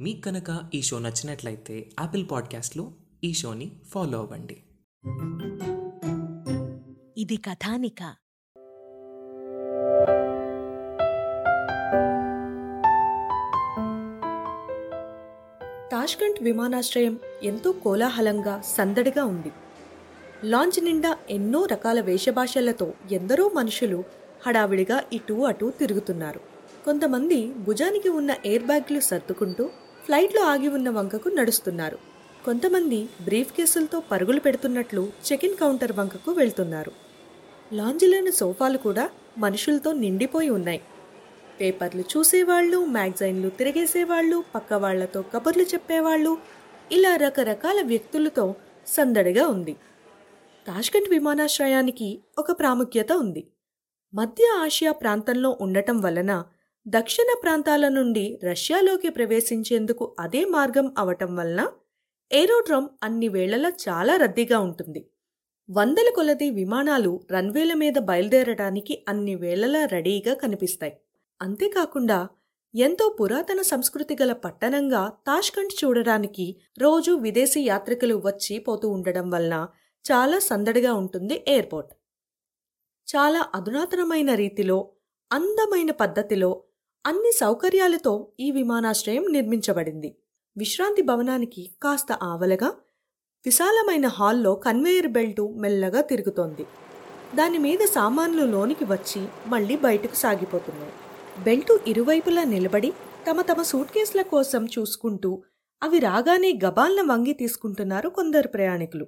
మీకు కనుక ఈ షో నచ్చినట్లయితే యాపిల్ పాడ్కాస్ట్లో ఈ షోని ఫాలో అవ్వండి. ఇది కథానిక. తాష్కంట్ విమానాశ్రయం ఎంతో కోలాహలంగా సందడిగా ఉంది. లాంచ్ నిండా ఎన్నో రకాల వేషభాషలతో ఎందరో మనుషులు హడావిడిగా ఇటూ అటూ తిరుగుతున్నారు. కొంతమంది భుజానికి ఉన్న ఎయిర్ బ్యాగ్లు సర్దుకుంటూ ఫ్లైట్లో ఆగి ఉన్న వంకకు నడుస్తున్నారు. కొంతమంది బ్రీఫ్ కేసులతో పరుగులు పెడుతున్నట్లు చెక్ ఇన్ కౌంటర్ వంకకు వెళ్తున్నారు. లాంజిలోని సోఫాలు కూడా మనుషులతో నిండిపోయి ఉన్నాయి. పేపర్లు చూసేవాళ్ళు మ్యాగజైన్లు తిరిగేసేవాళ్ళు పక్క వాళ్ళతో కబుర్లు చెప్పేవాళ్ళు ఇలా రకరకాల వ్యక్తులతో సందడిగా ఉంది. తాష్కంట్ విమానాశ్రయానికి ఒక ప్రాముఖ్యత ఉంది. మధ్య ఆసియా ప్రాంతంలో ఉండటం వలన దక్షిణ ప్రాంతాల నుండి రష్యాలోకి ప్రవేశించేందుకు అదే మార్గం అవటం వలన ఏరోడ్రోమ్ అన్ని వేళలా చాలా రద్దీగా ఉంటుంది. వందల కొలది విమానాలు రన్వేల మీద బయలుదేరడానికి అన్ని వేళలా రెడీగా కనిపిస్తాయి. అంతేకాకుండా ఎంతో పురాతన సంస్కృతి గల పట్టణంగా తాష్కండ్ చూడడానికి రోజు విదేశీ యాత్రికులు వచ్చి పోతూ ఉండడం వలన చాలా సందడిగా ఉంటుంది ఎయిర్పోర్ట్. చాలా అధునాతనమైన రీతిలో అందమైన పద్ధతిలో అన్ని సౌకర్యాలతో ఈ విమానాశ్రయం నిర్మించబడింది. విశ్రాంతి భవనానికి కాస్త ఆవలగా విశాలమైన హాల్లో కన్వేయర్ బెల్టు మెల్లగా తిరుగుతోంది. దాని మీద సామాన్లు లోనికి వచ్చి మళ్ళీ బయటకు సాగిపోతున్నాయి. బెల్టు ఇరువైపులా నిలబడి తమ తమ సూట్ కేసుల కోసం చూసుకుంటూ అవి రాగానే గబాల్న వంగి తీసుకుంటున్నారు కొందరు ప్రయాణికులు.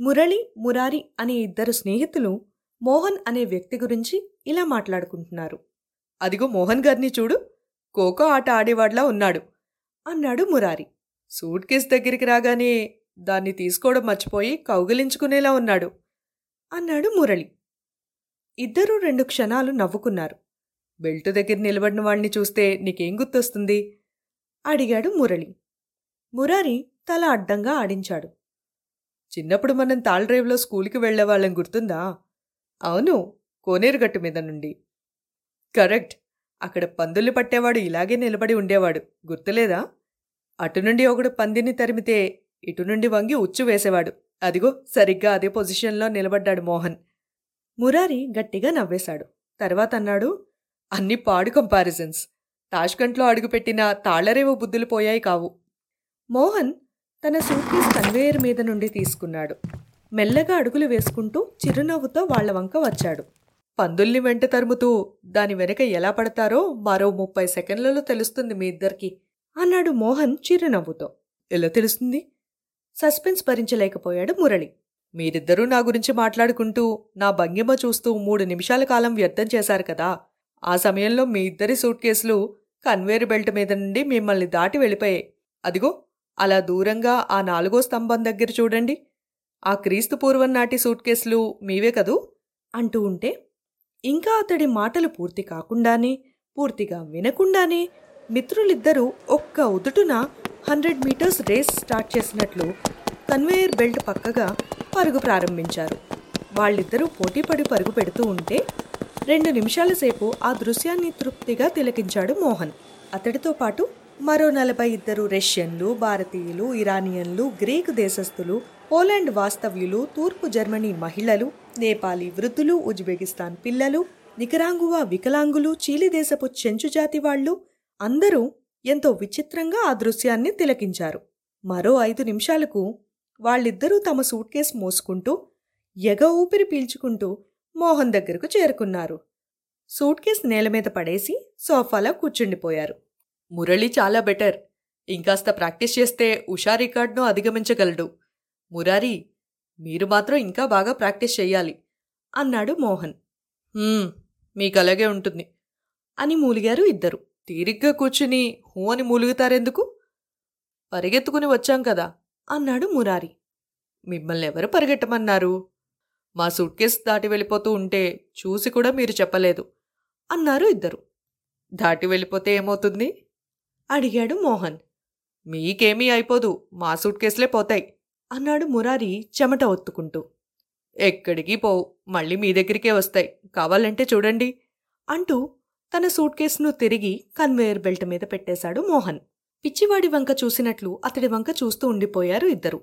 మురళి మురారి అనే ఇద్దరు స్నేహితులు మోహన్ అనే వ్యక్తి గురించి ఇలా మాట్లాడుకుంటున్నారు. అదిగో మోహన్ గారిని చూడు. ఖోఖో ఆట ఆడేవాడ్లా ఉన్నాడు. అన్నాడు మురారి. సూట్ కేస్ దగ్గరికి రాగానే దాన్ని తీసుకోవడం మర్చిపోయి కౌగిలించుకునేలా ఉన్నాడు. అన్నాడు మురళి. ఇద్దరూ రెండు క్షణాలు నవ్వుకున్నారు. బెల్ట్ దగ్గర నిలబడిన వాణ్ణి చూస్తే నీకేం గుర్తొస్తుంది? అడిగాడు మురళి. మురారి తల అడ్డంగా ఆడించాడు. చిన్నప్పుడు మనం తాళ్ డ్రైవ్లో స్కూల్కి వెళ్ళేవాళ్ళం గుర్తుందా? అవును కోనేరుగట్టు మీద నుండి. కరెక్ట్. అక్కడ పందుల్ని పట్టేవాడు ఇలాగే నిలబడి ఉండేవాడు. గుర్తులేదా? అటు నుండి ఒకడు పందిని తరిమితే ఇటు నుండి వంగి ఉచ్చు వేసేవాడు. అదిగో సరిగ్గా అదే పొజిషన్లో నిలబడ్డాడు మోహన్. మురారి గట్టిగా నవ్వేశాడు. తర్వాత అన్నాడు అన్ని పాడు కంపారిజన్స్. తాష్కంట్లో అడుగుపెట్టిన తాళరేవో బుద్ధులు పోయాయి కావు. మోహన్ తన సూట్కేస్ కన్వేయర్ మీద నుండి తీసుకున్నాడు. మెల్లగా అడుగులు వేసుకుంటూ చిరునవ్వుతో వాళ్ళ వంక వచ్చాడు. పందుల్ని వెంట తరుముతూ దాని వెనక ఎలా పడతారో మరో ముప్పై సెకండ్లలో తెలుస్తుంది మీ ఇద్దరికి అన్నాడు మోహన్ చిరునవ్వుతో. ఎలా తెలుస్తుంది? సస్పెన్స్ భరించలేకపోయాడు మురళి. మీరిద్దరూ నా గురించి మాట్లాడుకుంటూ నా భంగిమ చూస్తూ మూడు నిమిషాల కాలం వ్యర్థం చేశారు కదా. ఆ సమయంలో మీ ఇద్దరి సూట్ కేసులు కన్వేర్ బెల్ట్ మీద నుండి మిమ్మల్ని దాటి వెళ్ళిపోయాయి. అదిగో అలా దూరంగా ఆ నాలుగో స్తంభం దగ్గర చూడండి. ఆ క్రీస్తు పూర్వం నాటి సూట్ కేసులు మీవే కదూ? అంటూ ఉంటే ఇంకా అతడి మాటలు పూర్తి కాకుండానే పూర్తిగా వినకుండానే మిత్రులిద్దరూ ఒక్క ఉదుటున హండ్రెడ్ మీటర్స్ రేస్ స్టార్ట్ చేసినట్లు కన్వేయర్ బెల్ట్ పక్కగా పరుగు ప్రారంభించారు. వాళ్ళిద్దరూ పోటీపడి పరుగు పెడుతూ ఉంటే రెండు నిమిషాల సేపు ఆ దృశ్యాన్ని తృప్తిగా తిలకించాడు మోహన్. అతడితో పాటు మరో నలభై ఇద్దరు రష్యన్లు భారతీయులు ఇరానియన్లు గ్రీకు దేశస్థులు పోలాండ్ వాస్తవ్యులు తూర్పు జర్మనీ మహిళలు నేపాలీ వృద్ధులు ఉజ్బెకిస్తాన్ పిల్లలు నికరాంగువా వికలాంగులు చీలిదేశపు చెంచు జాతి వాళ్ళు అందరూ ఎంతో విచిత్రంగా ఆ దృశ్యాన్ని తిలకించారు. మరో ఐదు నిమిషాలకు వాళ్ళిద్దరూ తమ సూట్ కేస్ మోసుకుంటూ ఎగ ఊపిరి పీల్చుకుంటూ మోహన్ దగ్గరకు చేరుకున్నారు. సూట్ కేస్ నేల మీద పడేసి సోఫాలో కూర్చుండిపోయారు. మురళి చాలా బెటర్. ఇంకాస్త ప్రాక్టీస్ చేస్తే ఉషా రికార్డ్ను అధిగమించగలడు. మురారి మీరు మాత్రం ఇంకా బాగా ప్రాక్టీస్ చెయ్యాలి అన్నాడు మోహన్. మీకలాగే మీకు అలాగే ఉంటుంది అని మూలిగారు ఇద్దరు. తీరిగ్గా కూర్చుని హూ అని మూలుగుతారెందుకు? పరిగెత్తుకుని వచ్చాం కదా అన్నాడు మురారి. మిమ్మల్ని ఎవరు పరిగెట్టమన్నారు? మా సూట్ కేస్ దాటి వెళ్ళిపోతూ ఉంటే చూసి కూడా మీరు చెప్పలేదు అన్నారు ఇద్దరు. దాటి వెళ్ళిపోతే ఏమవుతుంది? అడిగాడు మోహన్. మీకేమీ అయిపోదు మా సూట్ కేసులే పోతాయి. అన్నాడు మురారి చెమట ఒత్తుకుంటూ. ఎక్కడికి పోవు మళ్ళీ మీ దగ్గరికే వస్తాయి. కావాలంటే చూడండి అంటూ తన సూట్ కేసును తిరిగి కన్వేయర్ బెల్ట్ మీద పెట్టేశాడు మోహన్. పిచ్చివాడి వంక చూసినట్లు అతడి వంక చూస్తూ ఉండిపోయారు ఇద్దరు.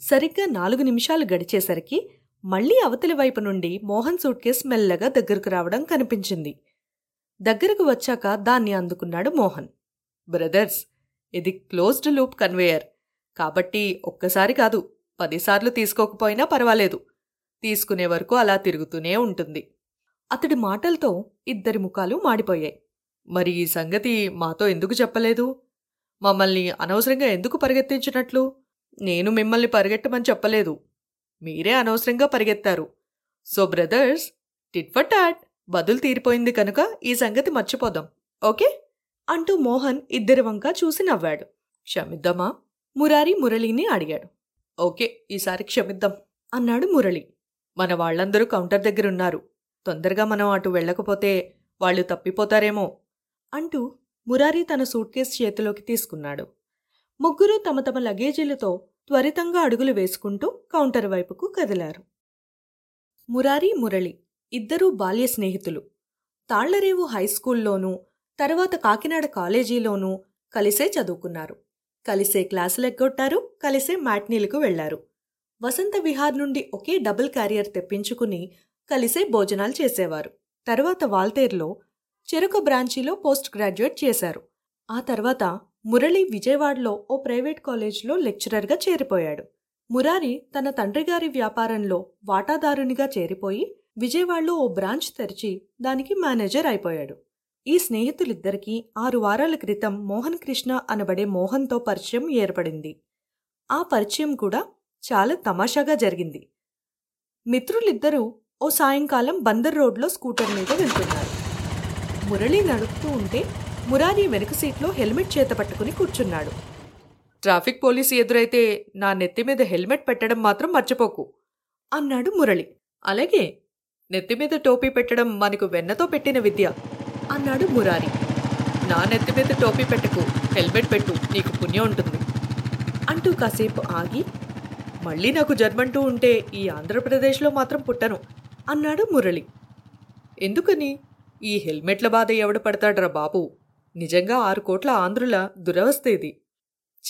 సరిగ్గా నాలుగు నిమిషాలు గడిచేసరికి మళ్ళీ అవతలి వైపు నుండి మోహన్ సూట్ కేస్ మెల్లగా దగ్గరకు రావడం కనిపించింది. దగ్గరకు వచ్చాక దాన్ని అందుకున్నాడు మోహన్. బ్రదర్స్ ఇది క్లోజ్డ్ లూప్ కన్వేయర్. కాబట్టి ఒక్కసారి కాదు పదిసార్లు తీసుకోకపోయినా పర్వాలేదు. తీసుకునే వరకు అలా తిరుగుతూనే ఉంటుంది. అతడి మాటలతో ఇద్దరి ముఖాలు మాడిపోయాయి. మరి ఈ సంగతి మాతో ఎందుకు చెప్పలేదు? మమ్మల్ని అనవసరంగా ఎందుకు పరిగెత్తించినట్లు? నేను మిమ్మల్ని పరిగెట్టమని చెప్పలేదు. మీరే అనవసరంగా పరిగెత్తారు. సో బ్రదర్స్ టిట్వటాట్ టాట్ బదులు తీరిపోయింది కనుక ఈ సంగతి మర్చిపోదాం. ఓకే? అంటూ మోహన్ ఇద్దరి వంక చూసి నవ్వాడు. క్షమిద్దామా? మురారి మురళిని అడిగాడు. ఓకే ఈసారి క్షమిద్దాం. అన్నాడు మురళి. మన వాళ్ళందరూ కౌంటర్ దగ్గరున్నారు. తొందరగా మనం అటు వెళ్ళకపోతే వాళ్ళు తప్పిపోతారేమో. అంటూ మురారి తన సూట్ కేస్ చేతిలోకి తీసుకున్నాడు. ముగ్గురు తమ తమ లగేజీలతో త్వరితంగా అడుగులు వేసుకుంటూ కౌంటర్ వైపుకు కదిలారు. మురారి మురళి ఇద్దరూ బాల్య స్నేహితులు. తాళ్ళరేవు హైస్కూల్లోనూ తర్వాత కాకినాడ కాలేజీలోనూ కలిసే చదువుకున్నారు. కలిసే క్లాసులు ఎగ్గొట్టారు కలిసే మ్యాట్నీలకు వెళ్ళారు వసంత విహార్ నుండి ఒకే డబుల్ క్యారియర్ తెప్పించుకుని కలిసే భోజనాలు చేసేవారు. తర్వాత వాల్తేర్లో చెరుకు బ్రాంచీలో పోస్ట్ గ్రాడ్యుయేట్ చేశారు. ఆ తర్వాత మురళి విజయవాడలో ఓ ప్రైవేట్ కాలేజీలో లెక్చరర్గా చేరిపోయాడు. మురారి తన తండ్రిగారి వ్యాపారంలో వాటాదారునిగా చేరిపోయి విజయవాడలో ఓ బ్రాంచ్ తెరిచి దానికి మేనేజర్ అయిపోయాడు. ఈ స్నేహితులిద్దరికీ ఆరు వారాల క్రితం మోహన్ కృష్ణ అనబడే మోహన్తో పరిచయం ఏర్పడింది. ఆ పరిచయం కూడా చాలా తమాషాగా జరిగింది. మిత్రులిద్దరూ ఓ సాయంకాలం బందర్ రోడ్లో స్కూటర్ మీద వెళ్తున్నారు. మురళి నడుపుతూ ఉంటే మురారి వెనుక సీట్లో హెల్మెట్ చేత పట్టుకుని కూర్చున్నాడు. ట్రాఫిక్ పోలీసు ఎదురైతే నా నెత్తి మీద హెల్మెట్ పెట్టడం మాత్రం మర్చిపోకు అన్నాడు మురళి. అలాగే నెత్తి మీద టోపీ పెట్టడం మనకు వెన్నతో పెట్టిన విద్య. అన్నాడు మురారి. నా నెత్తి మీద టోపీ పెట్టకు హెల్మెట్ పెట్టు నీకు పుణ్యం ఉంటుంది. అంటూ కాసేపు ఆగి మళ్ళీ నాకు జన్మంటూ ఉంటే ఈ ఆంధ్రప్రదేశ్లో మాత్రం పుట్టను అన్నాడు మురళి. ఎందుకని? ఈ హెల్మెట్ల బాధ ఎవడు పడతాడ్రా బాబు? నిజంగా ఆరు కోట్ల ఆంధ్రుల దురవస్థ ఇది.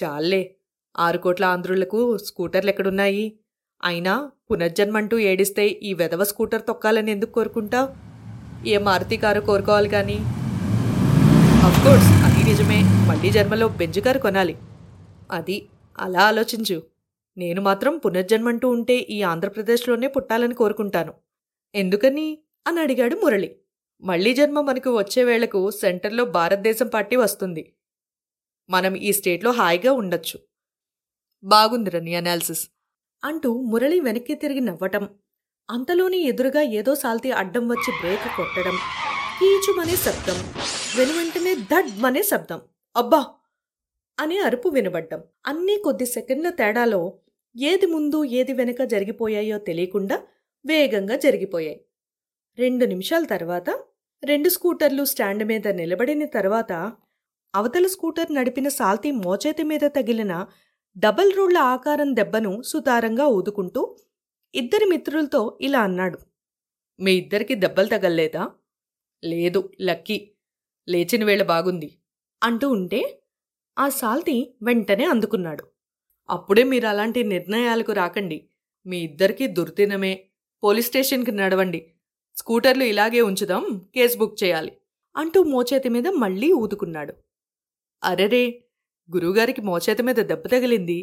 చాలే ఆరు కోట్ల ఆంధ్రులకు స్కూటర్లు ఎక్కడున్నాయి? అయినా పునర్జన్మంటూ ఏడిస్తే ఈ వెధవ స్కూటర్ తొక్కాలని ఎందుకు కోరుకుంటావు? ఏ మారుతి కారు కోరుకోవాలి కానీ? కోర్స్ అది నిజమే. మళ్ళీ జన్మలో బెంజ్ కారు కొనాలి. అది అలా ఆలోచించు. నేను మాత్రం పునర్జన్మంటూ ఉంటే ఈ ఆంధ్రప్రదేశ్లోనే పుట్టాలని కోరుకుంటాను. ఎందుకని? అని అడిగాడు మురళి. మళ్ళీ జన్మ మనకు వచ్చే వేళకు సెంటర్లో భారతదేశం పార్టీ వస్తుంది. మనం ఈ స్టేట్లో హాయిగా ఉండొచ్చు. బాగుంది రని అనాలిసిస్ అంటూ మురళి వెనక్కి తిరిగి నవ్వటం. అంతలోనే ఎదురుగా ఏదో సాల్తీ అడ్డం వచ్చి బ్రేక్ కొట్టడం కీచుమనే శబ్దం వెనువెంటనే దడ్మనే శబ్దం. అబ్బా! అనే అరుపు వినబడ్డం. అన్నీ కొద్ది సెకండ్ల తేడాలో ఏది ముందు ఏది వెనుక జరిగిపోయాయో తెలియకుండా వేగంగా జరిగిపోయాయి. రెండు నిమిషాల తర్వాత రెండు స్కూటర్లు స్టాండ్ మీద నిలబడిన తర్వాత అవతల స్కూటర్ నడిపిన సాల్తీ మోచేతి మీద తగిలిన డబల్ రోళ్ళ ఆకారం దెబ్బను సుతారంగా ఊదుకుంటూ ఇద్దరి మిత్రులతో ఇలా అన్నాడు. మీ ఇద్దరికి దెబ్బలు తగల్లేదా? లేదు లక్కీ. లేచిన వేళ బాగుంది అంటూ ఉంటే ఆ సాల్తీ వెంటనే అందుకున్నాడు. అప్పుడే మీరు అలాంటి నిర్ణయాలకు రాకండి. మీ ఇద్దరికీ దుర్దినమే. పోలీస్ స్టేషన్కి నడవండి. స్కూటర్లు ఇలాగే ఉంచుదాం. కేసు బుక్ చేయాలి అంటూ మోచేతి మీద మళ్ళీ ఊదుకున్నాడు. అరెరే! గురువుగారికి మోచేతి మీద దెబ్బ తగిలింది.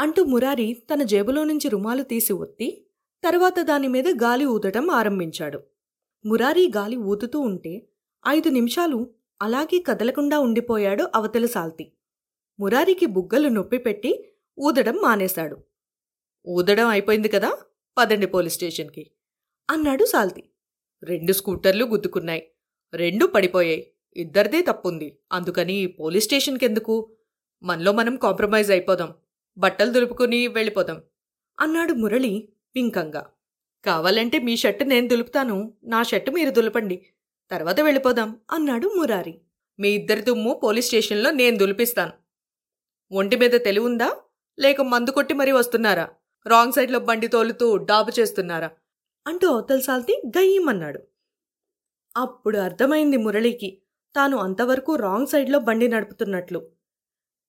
అంటూ మురారి తన జేబులో నుంచి రుమాలు తీసి ఒత్తి తర్వాత దాని మీద గాలి ఊదటం ఆరంభించాడు. మురారి గాలి ఊదుతూ ఉంటే ఐదు నిమిషాలు అలాగే కదలకుండా ఉండిపోయాడు అవతల సాల్తి. మురారికి బుగ్గలు నొప్పి పెట్టి ఊదడం మానేశాడు. ఊదడం అయిపోయింది కదా పదండి పోలీస్ స్టేషన్కి అన్నాడు సాల్తి. రెండు స్కూటర్లు గుద్దుకున్నాయి రెండు పడిపోయాయి ఇద్దరిదే తప్పుంది అందుకని పోలీస్ స్టేషన్కెందుకు? మనలో మనం కాంప్రమైజ్ అయిపోదాం బట్టలు దులుపుకుని వెళ్ళిపోదాం. అన్నాడు మురళి వింకంగా. కావాలంటే మీ షర్టు నేను దులుపుతాను. నా షర్టు మీరు దులపండి. తర్వాత వెళ్ళిపోదాం అన్నాడు మురారి. మీ ఇద్దరి దుమ్ము పోలీస్ స్టేషన్లో నేను దులిపిస్తాను. ఒంటి మీద తెలివుందా? లేక మందు కొట్టి మరీ వస్తున్నారా? రాంగ్ సైడ్లో బండి తోలుతూ డాబు చేస్తున్నారా? అంటూ అవతల సాల్తి గయ్యమన్నాడు. అప్పుడు అర్థమైంది మురళికి తాను అంతవరకు రాంగ్ సైడ్లో బండి నడుపుతున్నట్లు.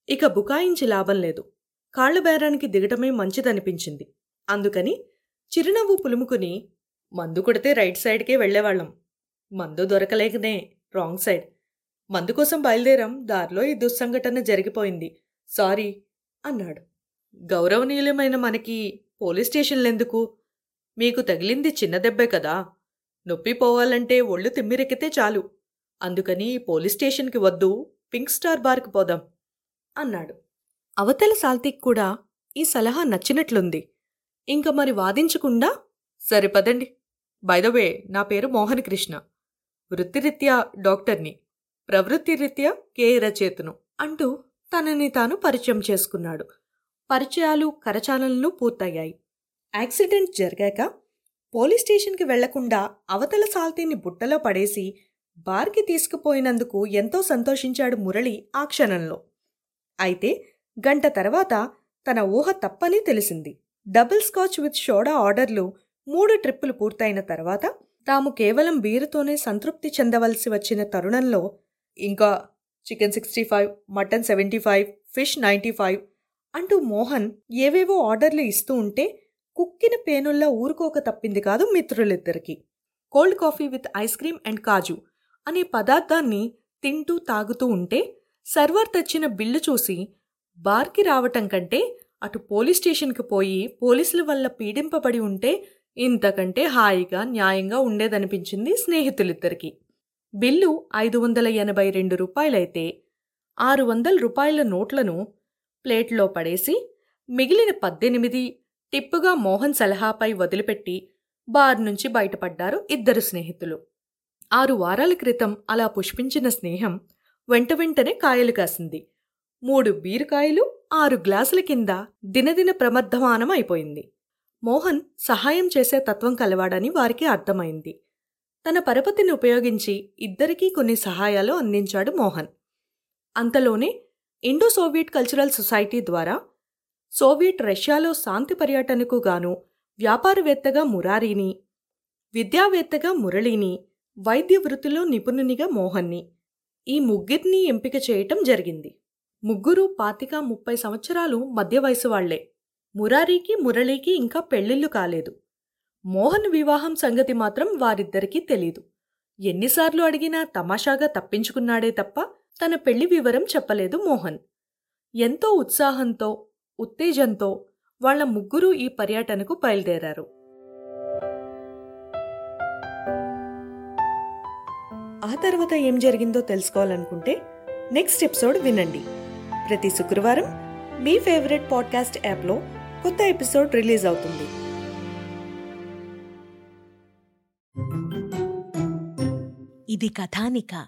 ఇక బుకాయించి లాభం లేదు. కాళ్ళ బేరానికి దిగటమే మంచిదనిపించింది. అందుకని చిరునవ్వు పులుముకుని మందు కొడితే రైట్ సైడ్కే వెళ్ళేవాళ్ళం మందు దొరకలేకనే రాంగ్ సైడ్. మందు కోసం బయలుదేరాం. దారిలో ఈ దుస్సంఘటన జరిగిపోయింది. సారీ అన్నాడు. గౌరవనీయులమైన మనకి పోలీస్ స్టేషన్లెందుకు? మీకు తగిలింది చిన్న దెబ్బే కదా. నొప్పి పోవాలంటే ఒళ్ళు తిమ్మిరెక్కితే చాలు. అందుకని పోలీస్ స్టేషన్కి వద్దు. పింక్ స్టార్ బార్కి పోదాం అన్నాడు. అవతల సాల్తీక్ కూడా ఈ సలహా నచ్చినట్లుంది. ఇంక మరి వాదించకుండా సరే పదండి. బైదవే నా పేరు మోహన్ కృష్ణ. వృత్తిరీత్యా డాక్టర్ని. ప్రవృత్తిరీత్యా కే. రచేతను అంటూ తనని తాను పరిచయం చేసుకున్నాడు. పరిచయాలు కరచాలనలు పూర్తయ్యాయి. యాక్సిడెంట్ జరిగాక పోలీస్ స్టేషన్కి వెళ్ళకుండా అవతల సాల్తీని బుట్టలో పడేసి బార్కి తీసుకుపోయినందుకు ఎంతో సంతోషించాడు మురళి ఆ క్షణంలో. అయితే గంట తర్వాత తన ఊహ తప్పని తెలిసింది. డబుల్ స్కాచ్ విత్ షోడా ఆర్డర్లు మూడు ట్రిప్పులు పూర్తయిన తర్వాత తాము కేవలం బీరుతోనే సంతృప్తి చెందవలసి వచ్చిన తరుణంలో ఇంకా chicken sixty five mutton seventy five fish ninety five అంటూ మోహన్ ఏవేవో ఆర్డర్లు ఇస్తూ ఉంటే కుక్కిన పేనుల్లా ఊరుకోక తప్పింది కాదు మిత్రులిద్దరికి. Cold coffee with ice cream and kaju అనే పదార్థాన్ని తింటూ తాగుతూ ఉంటే సర్వర్ తెచ్చిన బిల్లు చూసి బార్కి రావటం కంటే అటు పోలీస్ స్టేషన్కి పోయి పోలీసుల వల్ల పీడింపబడి ఉంటే ఇంతకంటే హాయిగా న్యాయంగా ఉండేదనిపించింది స్నేహితులిద్దరికి. బిల్లు ఐదు వందల ఎనభై రెండు రూపాయలైతే ఆరు వందల రూపాయల నోట్లను ప్లేట్లో పడేసి మిగిలిన పద్దెనిమిది టిప్పుగా మోహన్ సలహాపై వదిలిపెట్టి బార్ నుంచి బయటపడ్డారు ఇద్దరు స్నేహితులు. ఆరు వారాల క్రితం అలా పుష్పించిన స్నేహం వెంట వెంటనే కాయలు కాసింది. మూడు బీరుకాయలు ఆరు గ్లాసుల కింద దినదిన ప్రమర్ధమానం అయిపోయింది మోహన్ సహాయం చేసే తత్వం కలవాడని వారికి అర్థమైంది. తన పరపతిని ఉపయోగించి ఇద్దరికీ కొన్ని సహాయాలు అందించాడు మోహన్. అంతలోనే ఇండో సోవియట్ కల్చరల్ సొసైటీ ద్వారా సోవియట్ రష్యాలో శాంతి పర్యటనకు గాను వ్యాపారవేత్తగా మురారీని విద్యావేత్తగా మురళిని వైద్య వృత్తిలో నిపుణునిగా మోహన్ని ఈ ముగ్గురిని ఎంపిక చేయటం జరిగింది. ముగ్గురు పాతిక ముప్పై సంవత్సరాలు మధ్య వయసు వాళ్ళే. మురారీకి మురళీకి ఇంకా పెళ్ళిళ్ళు కాలేదు. మోహన్ వివాహం సంగతి మాత్రం వారిద్దరికీ తెలీదు. ఎన్నిసార్లు అడిగినా తమాషాగా తప్పించుకున్నాడే తప్ప తన పెళ్ళి వివరం చెప్పలేదు మోహన్. ఎంతో ఉత్సాహంతో ఉత్తేజంతో వాళ్ళ ముగ్గురు ఈ పర్యటనకు బయలుదేరారు. ఆ తర్వాత ఏం జరిగిందో తెలుసుకోవాలనుకుంటే నెక్స్ట్ ఎపిసోడ్ వినండి. ప్రతి శుక్రవారం మీ ఫేవరెట్ పాడ్కాస్ట్ యాప్లో కొత్త ఎపిసోడ్ రిలీజ్ అవుతుంది. ఇది కథానిక.